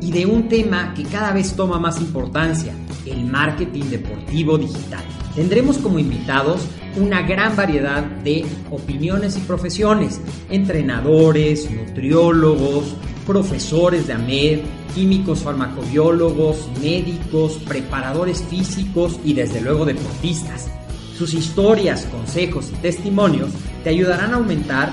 y de un tema que cada vez toma más importancia, el marketing deportivo digital. Tendremos como invitados una gran variedad de opiniones y profesiones, entrenadores, nutriólogos, profesores de AMED, químicos farmacobiólogos, médicos, preparadores físicos y desde luego deportistas. Sus historias, consejos y testimonios te ayudarán a aumentar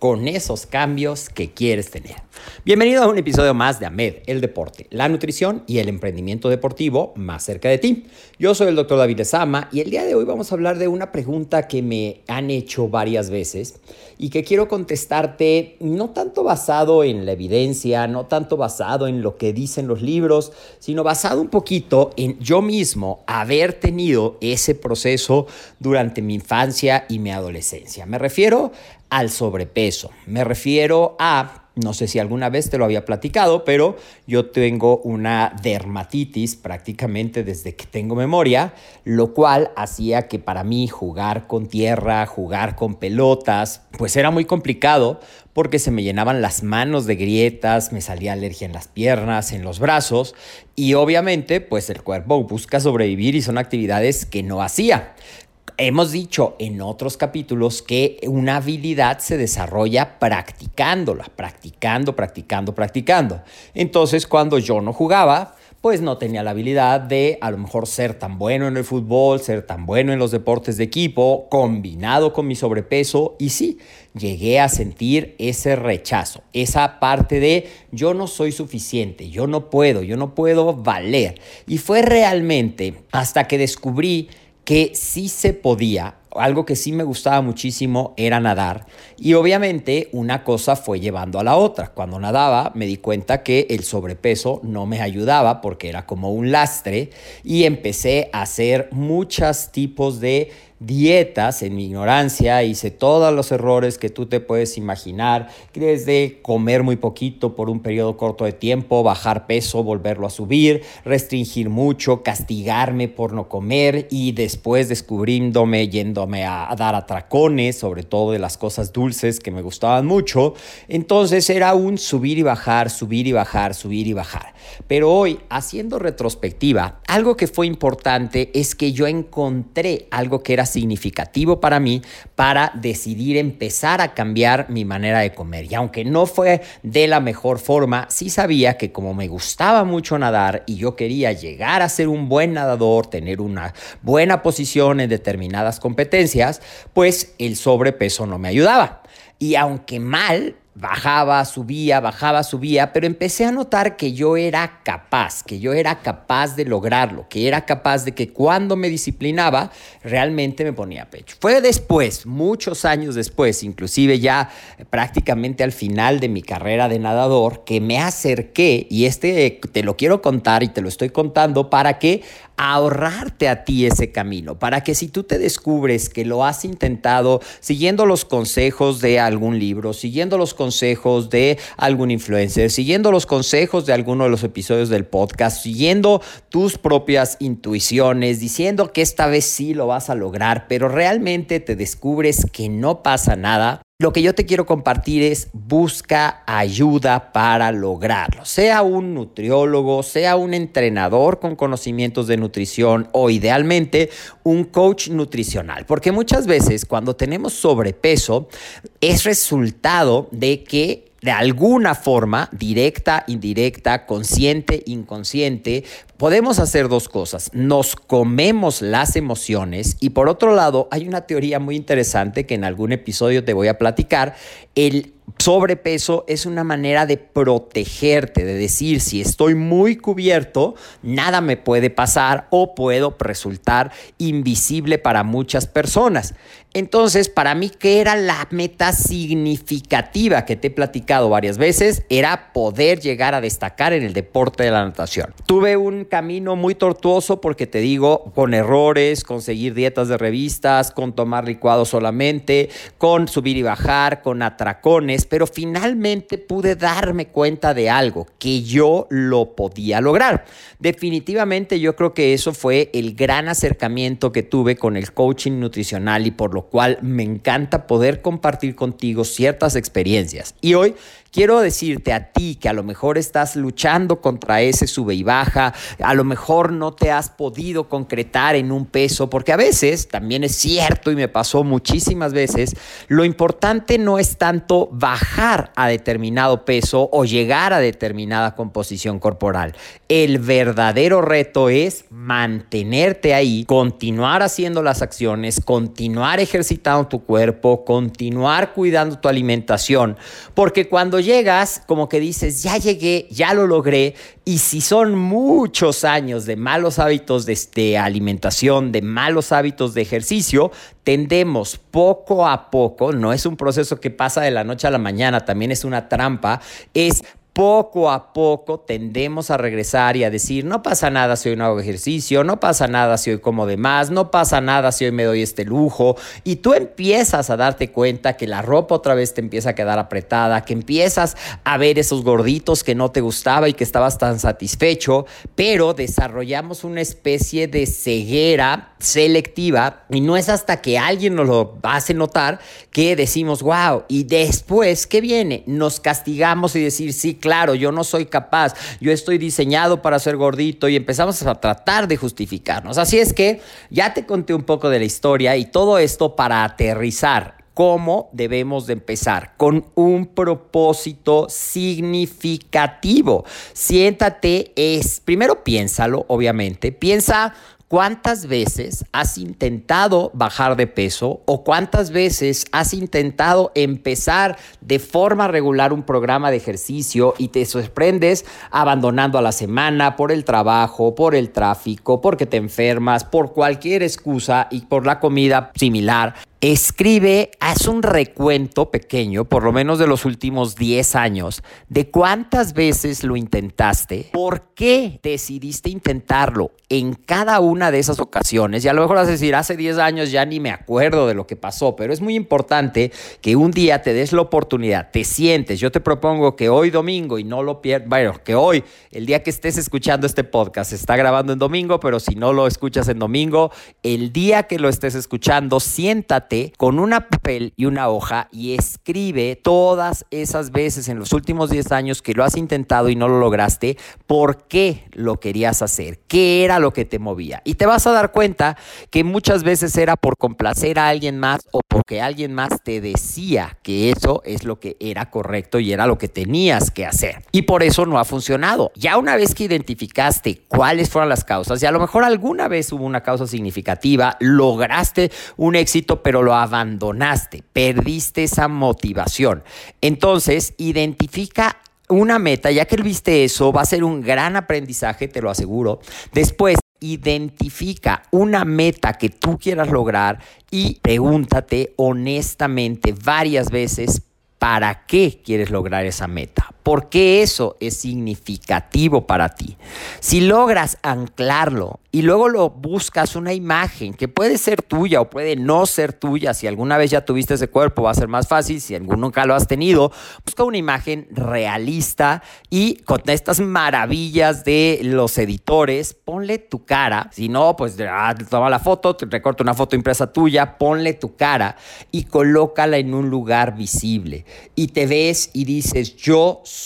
con esos cambios que quieres tener. Bienvenido a un episodio más de AMED, el deporte, la nutrición y el emprendimiento deportivo más cerca de ti. Yo soy el doctor David Sama y el día de hoy vamos a hablar de una pregunta que me han hecho varias veces y que quiero contestarte no tanto basado en la evidencia, no tanto basado en lo que dicen los libros, sino basado un poquito en yo mismo haber tenido ese proceso durante mi infancia y mi adolescencia. Me refiero al sobrepeso. Me refiero a, no sé si alguna vez te lo había platicado, pero yo tengo una dermatitis prácticamente desde que tengo memoria, lo cual hacía que para mí jugar con tierra, jugar con pelotas, pues era muy complicado porque se me llenaban las manos de grietas, me salía alergia en las piernas, en los brazos y obviamente pues el cuerpo busca sobrevivir y son actividades que no hacía. Hemos dicho en otros capítulos que una habilidad se desarrolla practicándola, practicando, practicando, practicando. Entonces, cuando yo no jugaba, pues no tenía la habilidad de a lo mejor ser tan bueno en el fútbol, ser tan bueno en los deportes de equipo, combinado con mi sobrepeso. Y sí, llegué a sentir ese rechazo, esa parte de yo no soy suficiente, yo no puedo, yo no puedo valer. Y fue realmente hasta que descubrí que sí se podía, algo que sí me gustaba muchísimo era nadar y obviamente una cosa fue llevando a la otra. Cuando nadaba me di cuenta que el sobrepeso no me ayudaba porque era como un lastre y empecé a hacer muchos tipos de dietas en mi ignorancia, hice todos los errores que tú te puedes imaginar, desde comer muy poquito por un periodo corto de tiempo, bajar peso, volverlo a subir, restringir mucho, castigarme por no comer y después descubriéndome yéndome a, dar atracones, sobre todo de las cosas dulces que me gustaban mucho. Entonces era un subir y bajar, subir y bajar, subir y bajar. Pero hoy, haciendo retrospectiva, algo que fue importante es que yo encontré algo que era significativo para mí para decidir empezar a cambiar mi manera de comer. Y aunque no fue de la mejor forma, sí sabía que como me gustaba mucho nadar y yo quería llegar a ser un buen nadador, tener una buena posición en determinadas competencias, pues el sobrepeso no me ayudaba. Y aunque mal, bajaba, subía, bajaba, subía, pero empecé a notar que yo era capaz, que yo era capaz de lograrlo, que era capaz de que cuando me disciplinaba realmente me ponía pecho. Fue después, muchos años después, inclusive ya prácticamente al final de mi carrera de nadador, que me acerqué, y este te lo quiero contar y te lo estoy contando para que ahorrarte a ti ese camino, para que si tú te descubres que lo has intentado siguiendo los consejos de algún libro, siguiendo los consejos de algún influencer, siguiendo los consejos de alguno de los episodios del podcast, siguiendo tus propias intuiciones, diciendo que esta vez sí lo vas a lograr, pero realmente te descubres que no pasa nada, lo que yo te quiero compartir es busca ayuda para lograrlo. Sea un nutriólogo, sea un entrenador con conocimientos de nutrición o idealmente un coach nutricional. Porque muchas veces cuando tenemos sobrepeso es resultado de que de alguna forma, directa, indirecta, consciente, inconsciente, podemos hacer dos cosas. Nos comemos las emociones y por otro lado, hay una teoría muy interesante que en algún episodio te voy a platicar. El sobrepeso es una manera de protegerte, de decir, si estoy muy cubierto, nada me puede pasar o puedo resultar invisible para muchas personas. Entonces, para mí, ¿qué era la meta significativa que te he platicado varias veces? Era poder llegar a destacar en el deporte de la natación. Tuve un camino muy tortuoso porque te digo, con errores, con seguir dietas de revistas, con tomar licuado solamente, con subir y bajar, con atracones, pero finalmente pude darme cuenta de algo, que yo lo podía lograr. Definitivamente yo creo que eso fue el gran acercamiento que tuve con el coaching nutricional y por lo cual me encanta poder compartir contigo ciertas experiencias. Y hoy Quiero decirte a ti que a lo mejor estás luchando contra ese sube y baja, a lo mejor no te has podido concretar en un peso, porque a veces, también es cierto y me pasó muchísimas veces, lo importante no es tanto bajar a determinado peso o llegar a determinada composición corporal. El verdadero reto es mantenerte ahí, continuar haciendo las acciones, continuar ejercitando tu cuerpo, continuar cuidando tu alimentación, porque cuando llegas, como que dices, ya llegué, ya lo logré, y si son muchos años de malos hábitos de, de alimentación, de malos hábitos de ejercicio, tendemos poco a poco, no es un proceso que pasa de la noche a la mañana, también es una trampa, es poco a poco tendemos a regresar y a decir, no pasa nada si hoy no hago ejercicio, no pasa nada si hoy como de más, no pasa nada si hoy me doy este lujo. Y tú empiezas a darte cuenta que la ropa otra vez te empieza a quedar apretada, que empiezas a ver esos gorditos que no te gustaba y que estabas tan satisfecho, pero desarrollamos una especie de ceguera selectiva y no es hasta que alguien nos lo hace notar que decimos, wow, y después, ¿qué viene? Nos castigamos y decir, sí, claro, yo no soy capaz, yo estoy diseñado para ser gordito y empezamos a tratar de justificarnos. Así es que ya te conté un poco de la historia y todo esto para aterrizar cómo debemos de empezar con un propósito significativo. Siéntate, es primero piénsalo, obviamente, piensa ¿Cuántas veces has intentado bajar de peso o cuántas veces has intentado empezar de forma regular un programa de ejercicio y te sorprendes abandonando a la semana por el trabajo, por el tráfico, porque te enfermas, por cualquier excusa y por la comida similar? Escribe, haz un recuento pequeño, por lo menos de los últimos 10 años, de cuántas veces lo intentaste, por qué decidiste intentarlo en cada una de esas ocasiones. Y a lo mejor vas a decir, hace 10 años ya ni me acuerdo de lo que pasó, pero es muy importante que un día te des la oportunidad, te sientes. Yo te propongo que hoy domingo, y no lo pierdas, bueno, que hoy, el día que estés escuchando este podcast, se está grabando en domingo, pero si no lo escuchas en domingo, el día que lo estés escuchando, siéntate con una papel y una hoja y escribe todas esas veces en los últimos 10 años que lo has intentado y no lo lograste, por qué lo querías hacer, qué era lo que te movía. Y te vas a dar cuenta que muchas veces era por complacer a alguien más o porque alguien más te decía que eso es lo que era correcto y era lo que tenías que hacer. Y por eso no ha funcionado. Ya una vez que identificaste cuáles fueron las causas y a lo mejor alguna vez hubo una causa significativa, lograste un éxito, pero lo abandonaste, perdiste esa motivación. Entonces, identifica una meta, ya que viste eso, va a ser un gran aprendizaje, te lo aseguro. Después, identifica una meta que tú quieras lograr y pregúntate honestamente varias veces ¿Para qué quieres lograr esa meta? Por qué eso es significativo para ti. Si logras anclarlo y luego lo buscas una imagen que puede ser tuya o puede no ser tuya, si alguna vez ya tuviste ese cuerpo va a ser más fácil, si nunca lo has tenido, busca una imagen realista y con estas maravillas de los editores, ponle tu cara, si no, pues ah, toma la foto, te recorta una foto impresa tuya, ponle tu cara y colócala en un lugar visible y te ves y dices, yo soy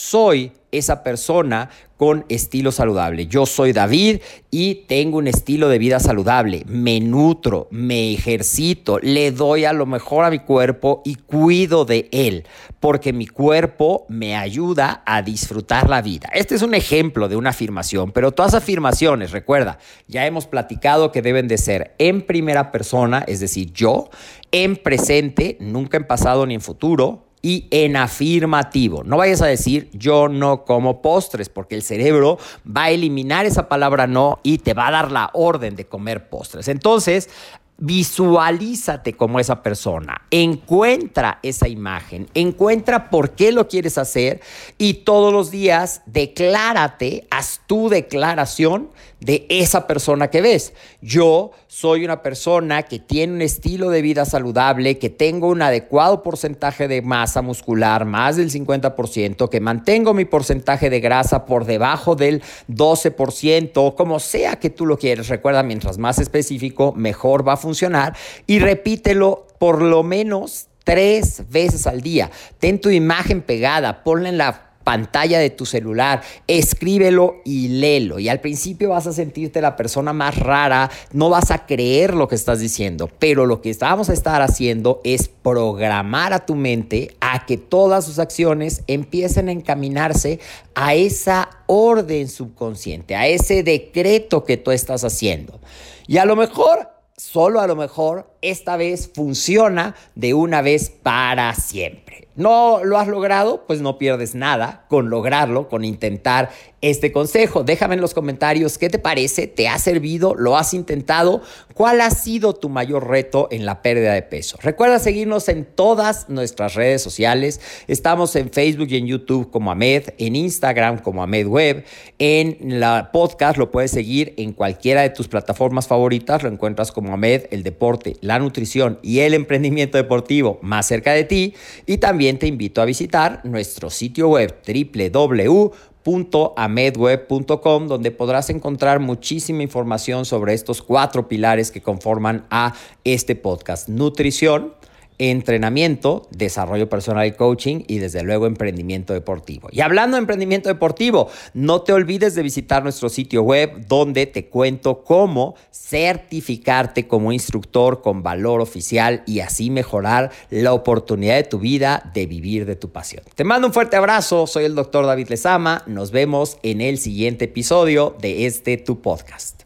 esa persona con estilo saludable. Yo soy David y tengo un estilo de vida saludable. Me nutro, me ejercito, le doy a lo mejor a mi cuerpo y cuido de él, porque mi cuerpo me ayuda a disfrutar la vida. Este es un ejemplo de una afirmación, pero todas afirmaciones, recuerda, ya hemos platicado que deben de ser en primera persona, es decir, yo, en presente, nunca en pasado ni en futuro, y en afirmativo. No vayas a decir yo no como postres, porque el cerebro va a eliminar esa palabra no y te va a dar la orden de comer postres. Entonces, Visualízate como esa persona, encuentra esa imagen, encuentra por qué lo quieres hacer y todos los días declárate, haz tu declaración de esa persona que ves. Yo soy una persona que tiene un estilo de vida saludable, que tengo un adecuado porcentaje de masa muscular, más del 50%, que mantengo mi porcentaje de grasa por debajo del 12%, como sea que tú lo quieres. Recuerda, mientras más específico, mejor va a funcionar y repítelo por lo menos tres veces al día. Ten tu imagen pegada, ponla en la pantalla de tu celular, escríbelo y léelo. Y al principio vas a sentirte la persona más rara, no vas a creer lo que estás diciendo, pero lo que vamos a estar haciendo es programar a tu mente a que todas sus acciones empiecen a encaminarse a esa orden subconsciente, a ese decreto que tú estás haciendo. Y a lo mejor solo a lo mejor esta vez funciona de una vez para siempre. ¿No lo has logrado? Pues no pierdes nada con lograrlo, con intentar este consejo. Déjame en los comentarios qué te parece, te ha servido, lo has intentado, cuál ha sido tu mayor reto en la pérdida de peso. Recuerda seguirnos en todas nuestras redes sociales. Estamos en Facebook y en YouTube como Ahmed, en Instagram como Ahmed Web, en la podcast lo puedes seguir en cualquiera de tus plataformas favoritas, lo encuentras como El deporte, la nutrición y el emprendimiento deportivo más cerca de ti. Y también te invito a visitar nuestro sitio web www.amedweb.com donde podrás encontrar muchísima información sobre estos cuatro pilares que conforman a este podcast. Nutrición, entrenamiento, desarrollo personal y coaching y desde luego emprendimiento deportivo. Y hablando de emprendimiento deportivo, no te olvides de visitar nuestro sitio web donde te cuento cómo certificarte como instructor con valor oficial y así mejorar la oportunidad de tu vida de vivir de tu pasión. Te mando un fuerte abrazo, soy el doctor David Lezama, nos vemos en el siguiente episodio de este tu podcast.